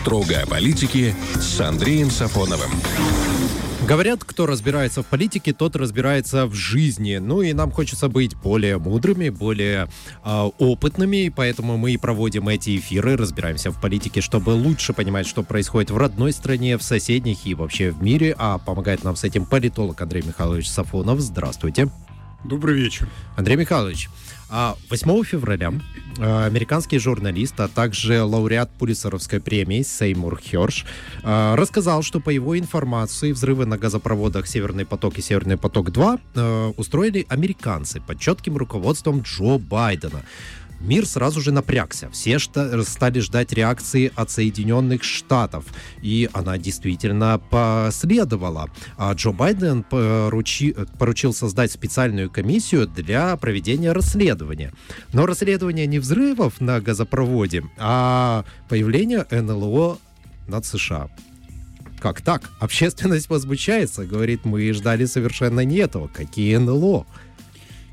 Строго о политике с Андреем Сафоновым. Говорят, кто разбирается в политике, тот разбирается в жизни. Ну и нам хочется быть более мудрыми, более э, опытными, поэтому мы и проводим эти эфиры, разбираемся в политике, чтобы лучше понимать, что происходит в родной стране, в соседних и вообще в мире. А помогает нам с этим политолог Андрей Михайлович Сафонов. Здравствуйте. Добрый вечер. Андрей Михайлович, 8 а, февраля а, американский журналист, а также лауреат Пулицеровской премии Сеймур Херш а, рассказал, что по его информации взрывы на газопроводах «Северный поток» и «Северный поток-2» устроили американцы под четким руководством Джо Байдена мир сразу же напрягся. Все стали ждать реакции от Соединенных Штатов. И она действительно последовала. А Джо Байден поручи, поручил создать специальную комиссию для проведения расследования. Но расследование не взрывов на газопроводе, а появление НЛО над США. Как так? Общественность возмущается, говорит, мы ждали совершенно не этого. Какие НЛО?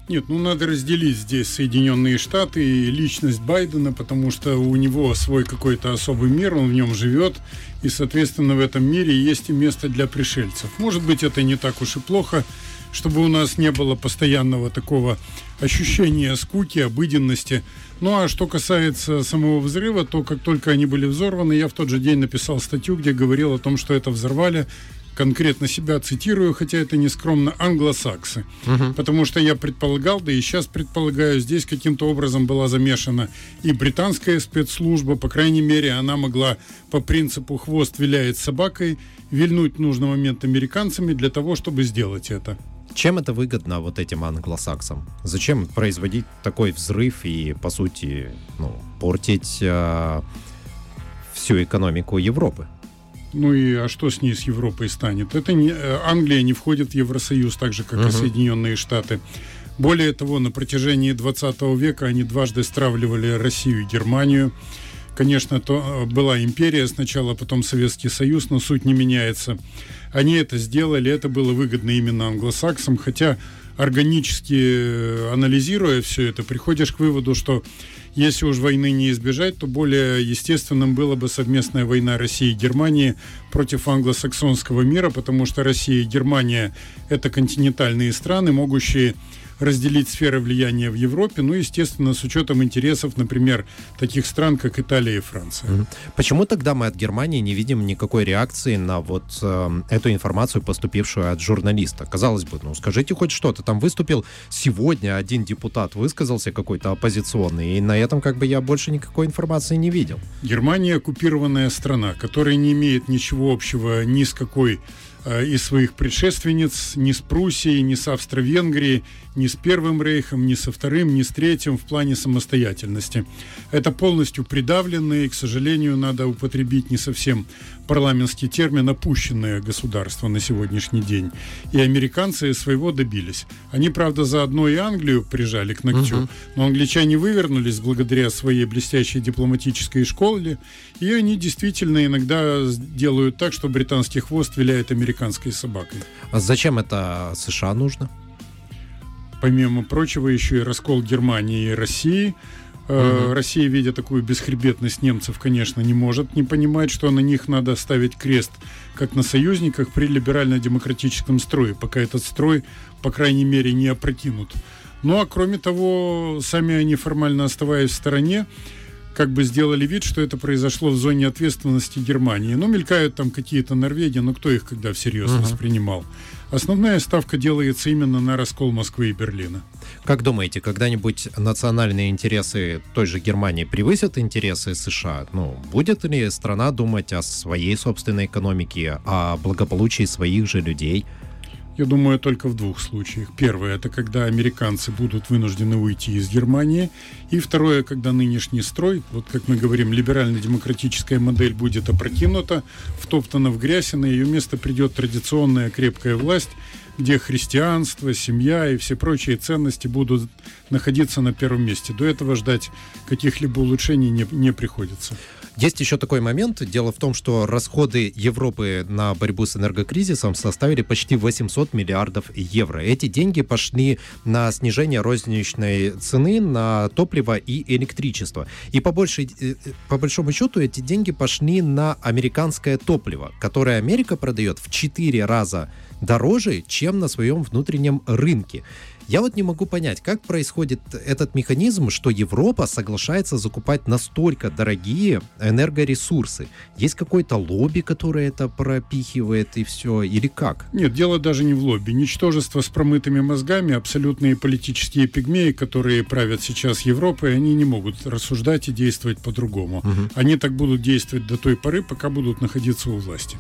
Нет, ну надо разделить здесь Соединенные Штаты и личность Байдена, потому что у него свой какой-то особый мир, он в нем живет, и, соответственно, в этом мире есть и место для пришельцев. Может быть, это не так уж и плохо, чтобы у нас не было постоянного такого ощущения скуки, обыденности. Ну а что касается самого взрыва, то как только они были взорваны, я в тот же день написал статью, где говорил о том, что это взорвали конкретно себя цитирую, хотя это не скромно, англосаксы. Угу. Потому что я предполагал, да и сейчас предполагаю, здесь каким-то образом была замешана и британская спецслужба, по крайней мере, она могла по принципу «хвост виляет собакой» вильнуть в нужный момент американцами для того, чтобы сделать это. Чем это выгодно вот этим англосаксам? Зачем производить такой взрыв и, по сути, ну, портить э, всю экономику Европы? Ну и а что с ней с Европой станет? Это не, э, Англия не входит в Евросоюз, так же, как uh-huh. и Соединенные Штаты. Более того, на протяжении 20 века они дважды стравливали Россию и Германию. Конечно, то э, была империя сначала, потом Советский Союз, но суть не меняется. Они это сделали, это было выгодно именно англосаксам, хотя органически э, анализируя все это, приходишь к выводу, что если уж войны не избежать, то более естественным было бы совместная война России и Германии против англосаксонского мира, потому что Россия и Германия – это континентальные страны, могущие разделить сферы влияния в Европе, ну, естественно, с учетом интересов, например, таких стран, как Италия и Франция. Почему тогда мы от Германии не видим никакой реакции на вот э, эту информацию, поступившую от журналиста? Казалось бы, ну, скажите хоть что-то. Там выступил сегодня один депутат, высказался какой-то оппозиционный, и на этом как бы я больше никакой информации не видел. Германия оккупированная страна, которая не имеет ничего общего ни с какой из своих предшественниц ни с Пруссией, ни с Австро-Венгрией, ни с Первым Рейхом, ни со Вторым, ни с Третьим в плане самостоятельности. Это полностью придавленные, к сожалению, надо употребить не совсем парламентский термин «опущенное государство» на сегодняшний день. И американцы своего добились. Они, правда, заодно и Англию прижали к ногтю, угу. но англичане вывернулись благодаря своей блестящей дипломатической школе, и они действительно иногда делают так, что британский хвост виляет американской собакой. А зачем это США нужно? Помимо прочего, еще и раскол Германии и России – Угу. Россия, видя такую бесхребетность немцев, конечно, не может не понимать, что на них надо ставить крест, как на союзниках при либерально-демократическом строе, пока этот строй, по крайней мере, не опрокинут. Ну а кроме того, сами они формально оставаясь в стороне, как бы сделали вид, что это произошло в зоне ответственности Германии. Ну, мелькают там какие-то Норвегии, но кто их когда всерьез uh-huh. воспринимал? Основная ставка делается именно на раскол Москвы и Берлина. Как думаете, когда-нибудь национальные интересы той же Германии превысят интересы США? Ну, будет ли страна думать о своей собственной экономике, о благополучии своих же людей? Я думаю, только в двух случаях. Первое – это когда американцы будут вынуждены уйти из Германии. И второе, когда нынешний строй, вот как мы говорим, либерально-демократическая модель будет опрокинута, втоптана в грязь, и на ее место придет традиционная крепкая власть, где христианство, семья и все прочие ценности будут находиться на первом месте. До этого ждать каких-либо улучшений не, не приходится. Есть еще такой момент. Дело в том, что расходы Европы на борьбу с энергокризисом составили почти 800 миллиардов евро. Эти деньги пошли на снижение розничной цены на топливо и электричество. И по, большей, э, по большому счету эти деньги пошли на американское топливо, которое Америка продает в 4 раза дороже, чем на своем внутреннем рынке. Я вот не могу понять, как происходит этот механизм, что Европа соглашается закупать настолько дорогие энергоресурсы. Есть какой-то лобби, которое это пропихивает и все, или как? Нет, дело даже не в лобби. Ничтожество с промытыми мозгами, абсолютные политические пигмеи, которые правят сейчас Европой, они не могут рассуждать и действовать по-другому. Угу. Они так будут действовать до той поры, пока будут находиться у власти.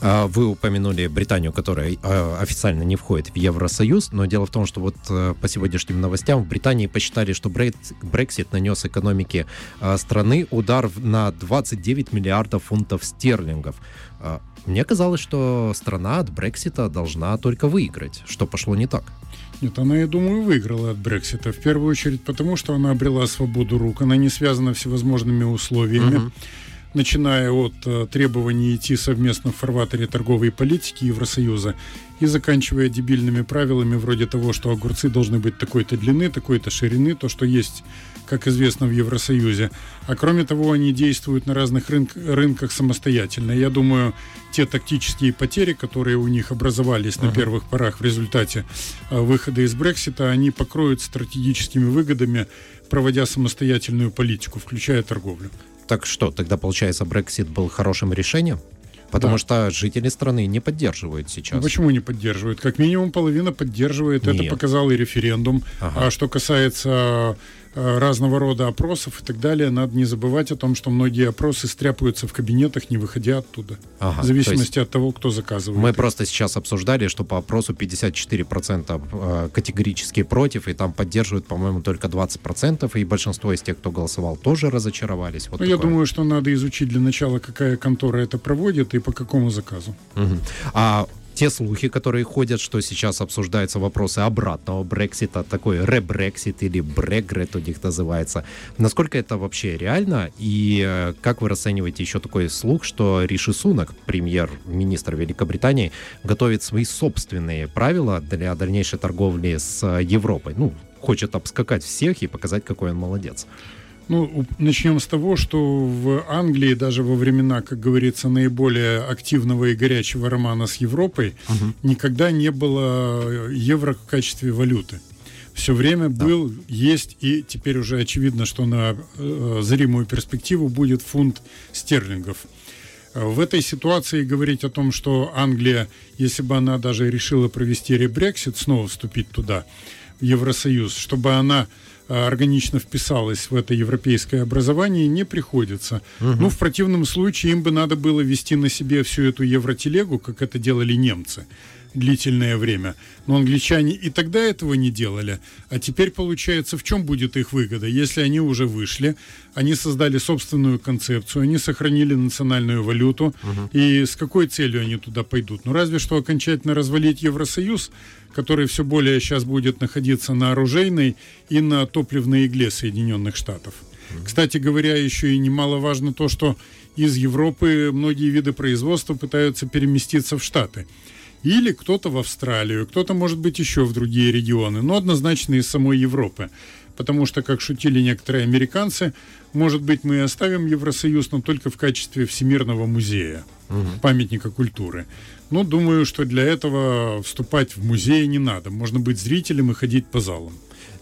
А вы упомянули Британию, которая а, официально не входит в Евросоюз, но дело в том, что вот э, по сегодняшним новостям в Британии посчитали, что Брексит нанес экономике э, страны удар на 29 миллиардов фунтов стерлингов. Э, мне казалось, что страна от Брексита должна только выиграть. Что пошло не так? Нет, она, я думаю, выиграла от Брексита. В первую очередь потому, что она обрела свободу рук. Она не связана всевозможными условиями. Uh-huh начиная от э, требований идти совместно в фарватере торговой политики Евросоюза и заканчивая дебильными правилами вроде того, что огурцы должны быть такой-то длины, такой-то ширины, то, что есть, как известно, в Евросоюзе. А кроме того, они действуют на разных рынк, рынках самостоятельно. Я думаю, те тактические потери, которые у них образовались uh-huh. на первых порах в результате э, выхода из Брексита, они покроют стратегическими выгодами, проводя самостоятельную политику, включая торговлю. Так что, тогда, получается, Брексит был хорошим решением? Потому да. что жители страны не поддерживают сейчас. Ну, почему не поддерживают? Как минимум половина поддерживает. Нет. Это показал и референдум. Ага. А что касается разного рода опросов и так далее, надо не забывать о том, что многие опросы стряпаются в кабинетах, не выходя оттуда. Ага, в зависимости от того, кто заказывает. Мы их. просто сейчас обсуждали, что по опросу 54% э, категорически против, и там поддерживают, по-моему, только 20%, и большинство из тех, кто голосовал, тоже разочаровались. Вот ну, я думаю, что надо изучить для начала, какая контора это проводит и по какому заказу. Угу. А те слухи, которые ходят, что сейчас обсуждаются вопросы обратного Брексита, такой ребрексит или брегрет у них называется. Насколько это вообще реально? И э, как вы расцениваете еще такой слух, что Риши Сунак, премьер-министр Великобритании, готовит свои собственные правила для дальнейшей торговли с Европой? Ну, хочет обскакать всех и показать, какой он молодец. Ну, начнем с того, что в Англии даже во времена, как говорится, наиболее активного и горячего романа с Европой угу. никогда не было евро в качестве валюты. Все время да. был, есть и теперь уже очевидно, что на э, зримую перспективу будет фунт стерлингов. В этой ситуации говорить о том, что Англия, если бы она даже решила провести ребрексит, снова вступить туда, в Евросоюз, чтобы она Э, органично вписалась в это европейское образование, не приходится. Угу. Ну, в противном случае им бы надо было вести на себе всю эту евротелегу, как это делали немцы длительное время. Но англичане и тогда этого не делали. А теперь получается, в чем будет их выгода? Если они уже вышли, они создали собственную концепцию, они сохранили национальную валюту. Угу. И с какой целью они туда пойдут? Ну, разве что окончательно развалить Евросоюз, который все более сейчас будет находиться на оружейной и на топливной игле Соединенных Штатов. Кстати говоря, еще и немаловажно то, что из Европы многие виды производства пытаются переместиться в Штаты. Или кто-то в Австралию, кто-то, может быть, еще в другие регионы, но однозначно из самой Европы. Потому что, как шутили некоторые американцы, может быть, мы оставим Евросоюз, но только в качестве Всемирного музея, угу. памятника культуры. Но думаю, что для этого вступать в музей не надо. Можно быть зрителем и ходить по залам.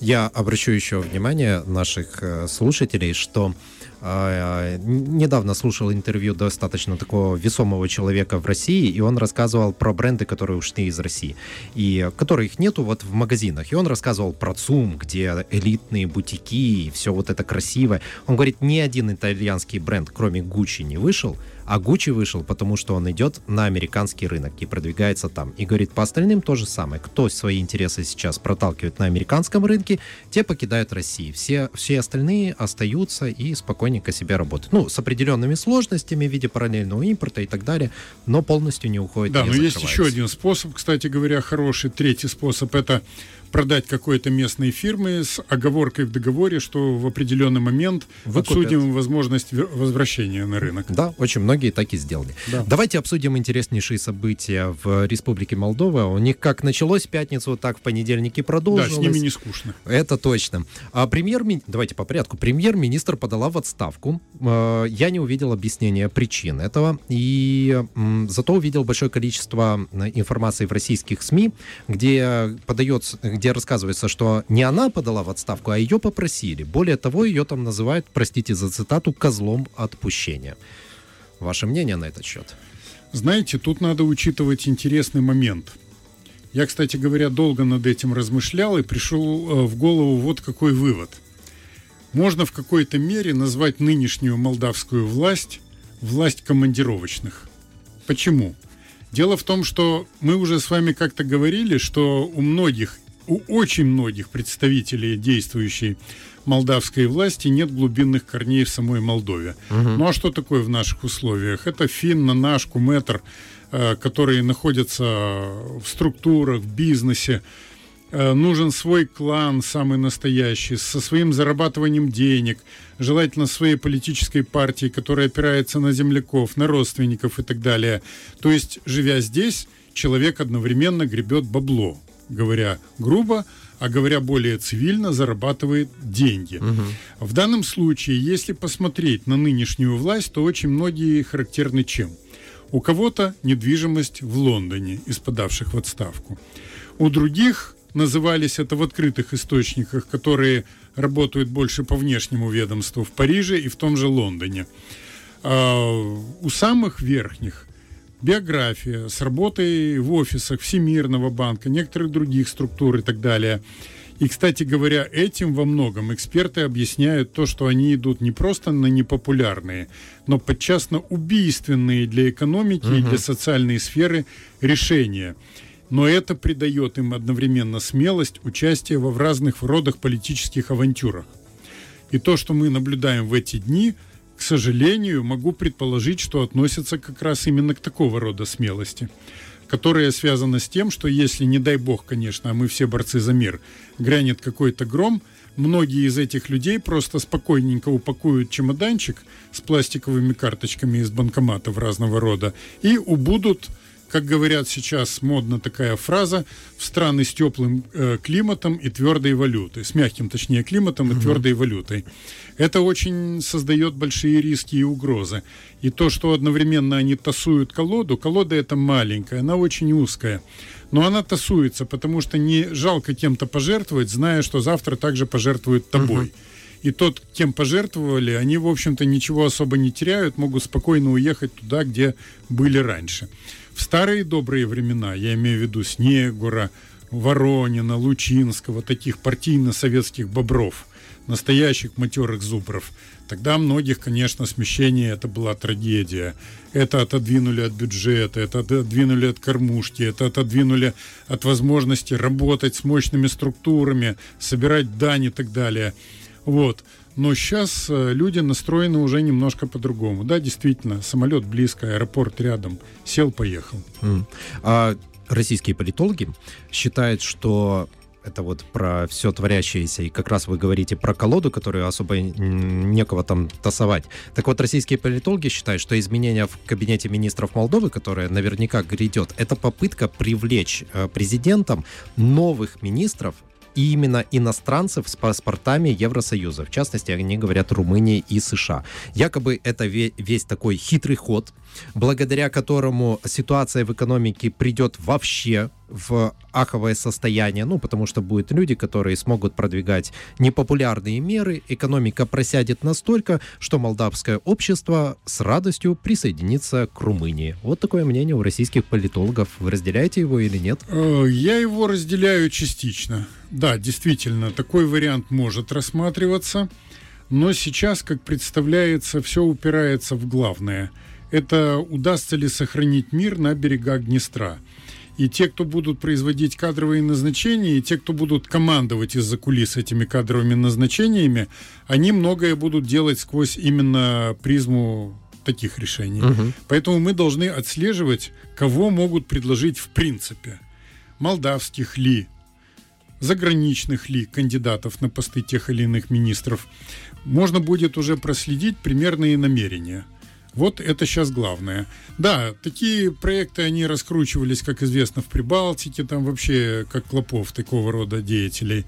Я обращу еще внимание наших э, слушателей, что недавно слушал интервью достаточно такого весомого человека в России, и он рассказывал про бренды, которые ушли из России, и которых нету вот в магазинах. И он рассказывал про ЦУМ, где элитные бутики, и все вот это красивое. Он говорит, ни один итальянский бренд, кроме Гуччи, не вышел, а Гуччи вышел, потому что он идет на американский рынок и продвигается там. И говорит, по остальным то же самое. Кто свои интересы сейчас проталкивает на американском рынке, те покидают Россию. Все, все остальные остаются и спокойненько себе работают. Ну, с определенными сложностями в виде параллельного импорта и так далее, но полностью не уходит. Да, но есть еще один способ, кстати говоря, хороший. Третий способ – это продать какой-то местной фирме с оговоркой в договоре, что в определенный момент Выкупят. обсудим возможность возвращения на рынок. Да, очень многие так и сделали. Да. Давайте обсудим интереснейшие события в Республике Молдова. У них как началось в пятницу, так в понедельнике продолжилось. Да, с ними не скучно. Это точно. А премьер, давайте по порядку. Премьер-министр подала в отставку. Э, я не увидел объяснения причин этого, и зато увидел большое количество информации в российских СМИ, где подается, где рассказывается, что не она подала в отставку, а ее попросили. Более того, ее там называют, простите за цитату, козлом отпущения. Ваше мнение на этот счет? Знаете, тут надо учитывать интересный момент. Я, кстати говоря, долго над этим размышлял и пришел э, в голову вот какой вывод. Можно в какой-то мере назвать нынешнюю молдавскую власть власть командировочных. Почему? Дело в том, что мы уже с вами как-то говорили, что у многих, у очень многих представителей действующей молдавской власти нет глубинных корней в самой Молдове. Угу. Ну а что такое в наших условиях? Это финна, наш, куметр, э, которые находятся в структурах, в бизнесе, Э, нужен свой клан, самый настоящий, со своим зарабатыванием денег, желательно своей политической партии, которая опирается на земляков, на родственников и так далее. То есть, живя здесь, человек одновременно гребет бабло, говоря грубо, а говоря более цивильно, зарабатывает деньги. Угу. В данном случае, если посмотреть на нынешнюю власть, то очень многие характерны чем? У кого-то недвижимость в Лондоне из подавших в отставку. У других назывались это в открытых источниках, которые работают больше по внешнему ведомству в Париже и в том же Лондоне. А у самых верхних биография с работой в офисах Всемирного банка, некоторых других структур и так далее. И, кстати говоря, этим во многом эксперты объясняют то, что они идут не просто на непопулярные, но подчас на убийственные для экономики угу. и для социальной сферы решения но это придает им одновременно смелость участия во в разных родах политических авантюрах. И то, что мы наблюдаем в эти дни, к сожалению, могу предположить, что относится как раз именно к такого рода смелости, которая связана с тем, что если, не дай бог, конечно, а мы все борцы за мир, грянет какой-то гром, многие из этих людей просто спокойненько упакуют чемоданчик с пластиковыми карточками из банкоматов разного рода и убудут как говорят сейчас, модно такая фраза, в страны с теплым э, климатом и твердой валютой, с мягким, точнее, климатом и твердой валютой. Это очень создает большие риски и угрозы. И то, что одновременно они тасуют колоду, колода эта маленькая, она очень узкая. Но она тасуется, потому что не жалко кем-то пожертвовать, зная, что завтра также пожертвуют тобой. uh И тот, кем пожертвовали, они, в общем-то, ничего особо не теряют, могут спокойно уехать туда, где были раньше. В старые добрые времена, я имею в виду Снегура, Воронина, Лучинского, таких партийно-советских бобров, настоящих матерых зубров, тогда многих, конечно, смещение это была трагедия. Это отодвинули от бюджета, это отодвинули от кормушки, это отодвинули от возможности работать с мощными структурами, собирать дань и так далее. Вот. Но сейчас э, люди настроены уже немножко по-другому. Да, действительно, самолет близко, аэропорт рядом. Сел, поехал. Mm. А российские политологи считают, что это вот про все творящееся, и как раз вы говорите про колоду, которую особо некого там тасовать. Так вот, российские политологи считают, что изменения в кабинете министров Молдовы, которое наверняка грядет, это попытка привлечь э, президентом новых министров и именно иностранцев с паспортами Евросоюза. В частности, они говорят Румынии и США. Якобы это весь такой хитрый ход, благодаря которому ситуация в экономике придет вообще в аховое состояние, ну, потому что будут люди, которые смогут продвигать непопулярные меры, экономика просядет настолько, что молдавское общество с радостью присоединится к Румынии. Вот такое мнение у российских политологов. Вы разделяете его или нет? Э, я его разделяю частично. Да, действительно, такой вариант может рассматриваться, но сейчас, как представляется, все упирается в главное. Это удастся ли сохранить мир на берегах Днестра. И те, кто будут производить кадровые назначения, и те, кто будут командовать из-за кулис этими кадровыми назначениями, они многое будут делать сквозь именно призму таких решений. Угу. Поэтому мы должны отслеживать, кого могут предложить в принципе. Молдавских ли, заграничных ли кандидатов на посты тех или иных министров, можно будет уже проследить примерные намерения. Вот это сейчас главное. Да, такие проекты, они раскручивались, как известно, в Прибалтике, там вообще как клопов такого рода деятелей.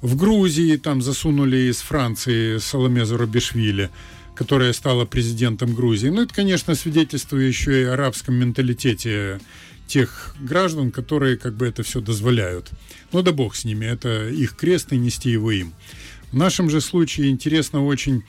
В Грузии там засунули из Франции Соломе Зурабишвили которая стала президентом Грузии. Ну, это, конечно, свидетельствует еще и арабском менталитете тех граждан, которые как бы это все дозволяют. Ну да бог с ними, это их крест и нести его им. В нашем же случае интересно очень,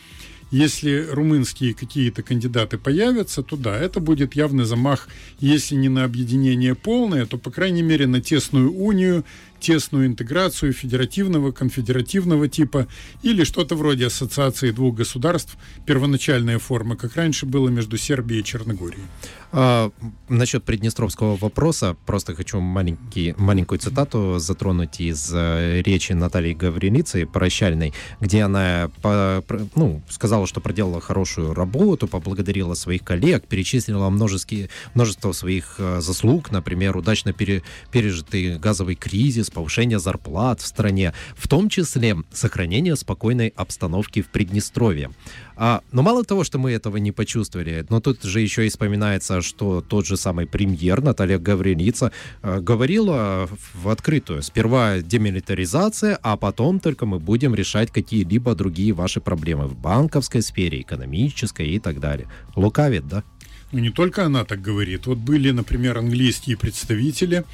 если румынские какие-то кандидаты появятся, то да, это будет явный замах, если не на объединение полное, то, по крайней мере, на тесную унию тесную интеграцию федеративного, конфедеративного типа или что-то вроде ассоциации двух государств, первоначальная форма, как раньше было между Сербией и Черногорией. А, насчет приднестровского вопроса просто хочу маленький, маленькую цитату затронуть из э, речи Натальи Гаврилицы прощальной, где она по, ну, сказала, что проделала хорошую работу, поблагодарила своих коллег, перечислила множество, множество своих э, заслуг, например, удачно пере, пережитый газовый кризис, повышение зарплат в стране, в том числе сохранение спокойной обстановки в Приднестровье. А, но мало того, что мы этого не почувствовали, но тут же еще и вспоминается, что тот же самый премьер Наталья Гаврилица э, говорила в открытую. Сперва демилитаризация, а потом только мы будем решать какие-либо другие ваши проблемы в банковской сфере, экономической и так далее. Лукавит, да? Ну, не только она так говорит. Вот были, например, английские представители,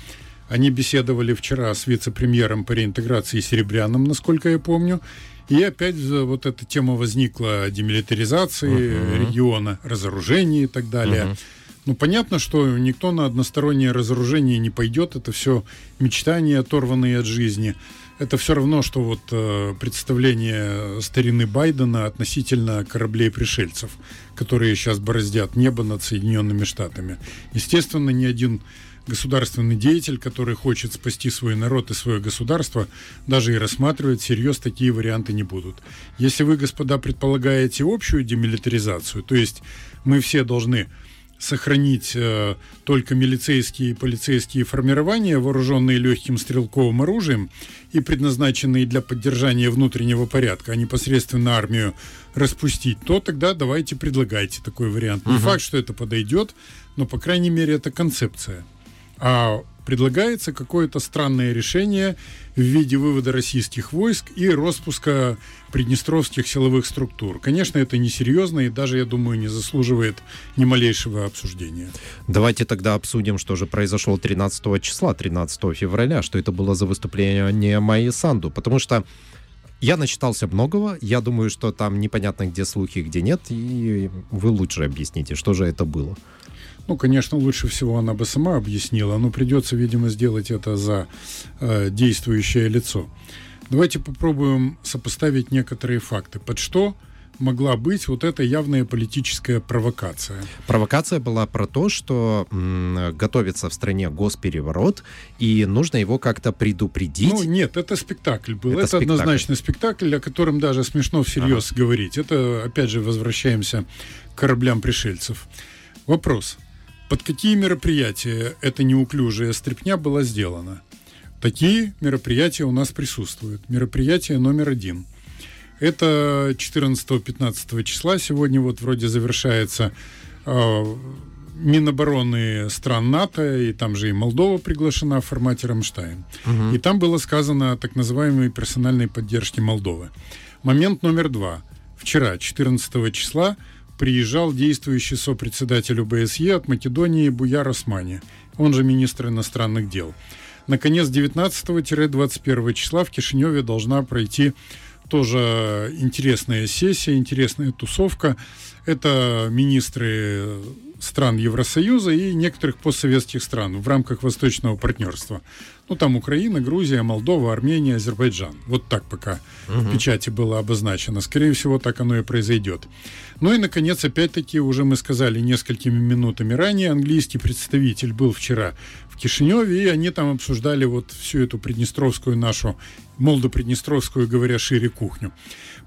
они беседовали вчера с вице-премьером по реинтеграции Серебряным, насколько я помню. И опять вот эта тема возникла демилитаризации uh-huh. региона, разоружения и так далее. Uh-huh. Ну, понятно, что никто на одностороннее разоружение не пойдет. Это все мечтания, оторванные от жизни. Это все равно, что вот э, представление старины Байдена относительно кораблей пришельцев, которые сейчас бороздят небо над Соединенными Штатами. Естественно, ни один государственный деятель, который хочет спасти свой народ и свое государство, даже и рассматривать всерьез такие варианты не будут. Если вы, господа, предполагаете общую демилитаризацию, то есть мы все должны сохранить э, только милицейские и полицейские формирования, вооруженные легким стрелковым оружием и предназначенные для поддержания внутреннего порядка, а непосредственно армию распустить, то тогда давайте предлагайте такой вариант. Не угу. факт, что это подойдет, но, по крайней мере, это концепция а предлагается какое-то странное решение в виде вывода российских войск и распуска приднестровских силовых структур. Конечно, это несерьезно и даже, я думаю, не заслуживает ни малейшего обсуждения. Давайте тогда обсудим, что же произошло 13 числа, 13 февраля, что это было за выступление Майи Санду, потому что я начитался многого, я думаю, что там непонятно, где слухи, где нет, и вы лучше объясните, что же это было. Ну, конечно, лучше всего она бы сама объяснила, но придется, видимо, сделать это за э, действующее лицо. Давайте попробуем сопоставить некоторые факты. Под что могла быть вот эта явная политическая провокация. Провокация была про то, что м, готовится в стране госпереворот, и нужно его как-то предупредить. Ну, нет, это спектакль был. Это, это спектакль. однозначно спектакль, о котором даже смешно всерьез ага. говорить. Это, опять же, возвращаемся к кораблям пришельцев. Вопрос под какие мероприятия эта неуклюжая стрипня была сделана. Такие мероприятия у нас присутствуют. Мероприятие номер один. Это 14-15 числа. Сегодня вот вроде завершается э, Минобороны стран НАТО, и там же и Молдова приглашена в формате Рамштайн. Угу. И там было сказано о так называемой персональной поддержке Молдовы. Момент номер два. Вчера, 14 числа, приезжал действующий сопредседатель ОБСЕ от Македонии Буяр Османи, он же министр иностранных дел. Наконец, 19-21 числа в Кишиневе должна пройти тоже интересная сессия, интересная тусовка. Это министры стран Евросоюза и некоторых постсоветских стран в рамках Восточного партнерства. Ну, там Украина, Грузия, Молдова, Армения, Азербайджан. Вот так пока угу. в печати было обозначено. Скорее всего, так оно и произойдет. Ну и, наконец, опять-таки, уже мы сказали несколькими минутами ранее, английский представитель был вчера в Кишиневе, и они там обсуждали вот всю эту приднестровскую нашу, молдо-приднестровскую, говоря шире, кухню.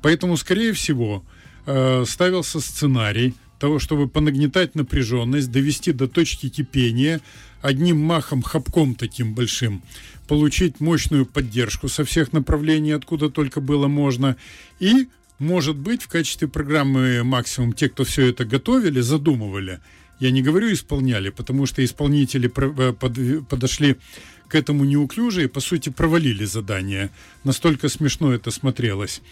Поэтому, скорее всего, э, ставился сценарий того, чтобы понагнетать напряженность, довести до точки кипения, одним махом, хапком таким большим получить мощную поддержку со всех направлений, откуда только было можно, и, может быть, в качестве программы максимум те, кто все это готовили, задумывали, я не говорю исполняли, потому что исполнители э, подошли к этому неуклюже и, по сути, провалили задание. Настолько смешно это смотрелось.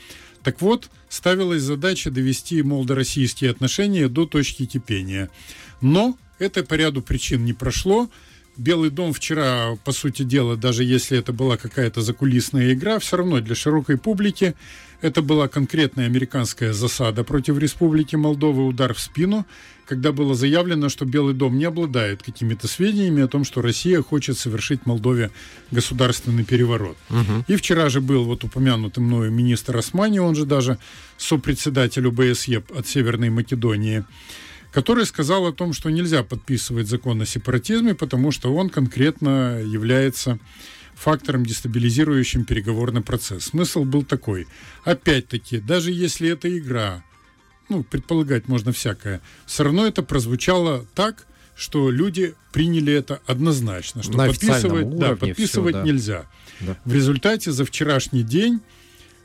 Так вот, ставилась задача довести молдо-российские отношения до точки кипения. Но это по ряду причин не прошло. Белый дом вчера, по сути дела, даже если это была какая-то закулисная игра, все равно для широкой публики это была конкретная американская засада против Республики Молдова, удар в спину, когда было заявлено, что Белый дом не обладает какими-то сведениями о том, что Россия хочет совершить в Молдове государственный переворот. Угу. И вчера же был вот упомянутый мною министр Османи, он же даже сопредседатель ОБСЕ от Северной Македонии, который сказал о том, что нельзя подписывать закон о сепаратизме, потому что он конкретно является фактором, дестабилизирующим переговорный процесс. Смысл был такой. Опять-таки, даже если это игра, ну, предполагать можно всякое, все равно это прозвучало так, что люди приняли это однозначно, что На подписывать, да, подписывать все, да. нельзя. Да. В результате за вчерашний день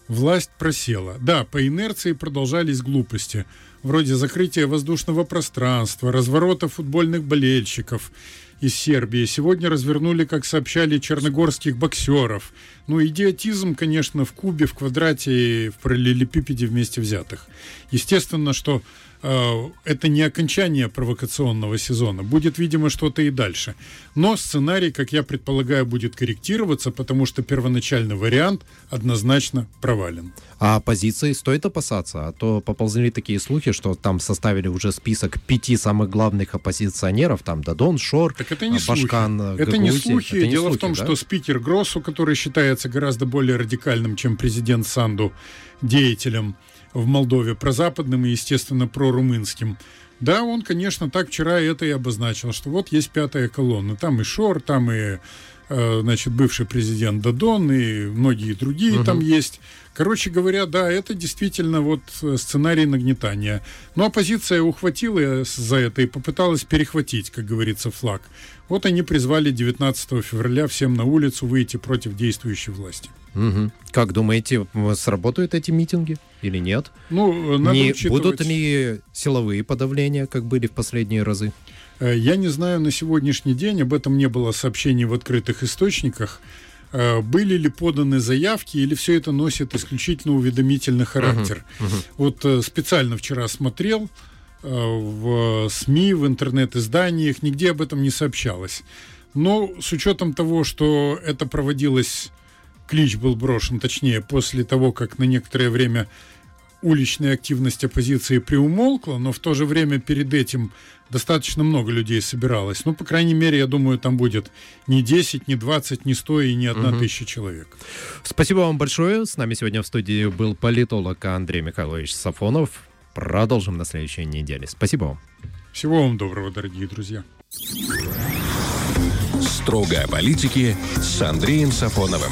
власть просела. Да, по инерции продолжались глупости вроде закрытия воздушного пространства, разворота футбольных болельщиков из Сербии. Сегодня развернули, как сообщали, черногорских боксеров. Ну, идиотизм, конечно, в кубе, в квадрате и в параллелепипеде вместе взятых. Естественно, что это не окончание провокационного сезона. Будет, видимо, что-то и дальше. Но сценарий, как я предполагаю, будет корректироваться, потому что первоначальный вариант однозначно провален. А оппозиции стоит опасаться? А то поползли такие слухи, что там составили уже список пяти самых главных оппозиционеров, там Дадон, Шор, так это не Башкан, слухи. Это не слухи. Это не Дело слухи, в том, да? что спикер Гроссу, который считается гораздо более радикальным, чем президент Санду, деятелем, в Молдове, прозападным и, естественно, прорумынским. Да, он, конечно, так вчера это и обозначил, что вот есть пятая колонна. Там и Шор, там и э, значит, бывший президент Дадон и многие другие угу. там есть. Короче говоря, да, это действительно вот сценарий нагнетания. Но оппозиция ухватила за это и попыталась перехватить, как говорится, флаг. Вот они призвали 19 февраля всем на улицу выйти против действующей власти. Угу. Как думаете, сработают эти митинги или нет? Ну, надо Не учитывать... будут ли силовые подавления, как были в последние разы? Э, я не знаю на сегодняшний день, об этом не было сообщений в открытых источниках. Э, были ли поданы заявки, или все это носит исключительно уведомительный характер? Uh-huh, uh-huh. Вот э, специально вчера смотрел в СМИ, в интернет-изданиях, нигде об этом не сообщалось. Но с учетом того, что это проводилось клич был брошен, точнее, после того, как на некоторое время уличная активность оппозиции приумолкла, но в то же время перед этим достаточно много людей собиралось. Ну, по крайней мере, я думаю, там будет не 10, не 20, не 100 и не одна угу. тысяча человек. Спасибо вам большое. С нами сегодня в студии был политолог Андрей Михайлович Сафонов. Продолжим на следующей неделе. Спасибо вам. Всего вам доброго, дорогие друзья. Строго о политике с Андреем Сафоновым.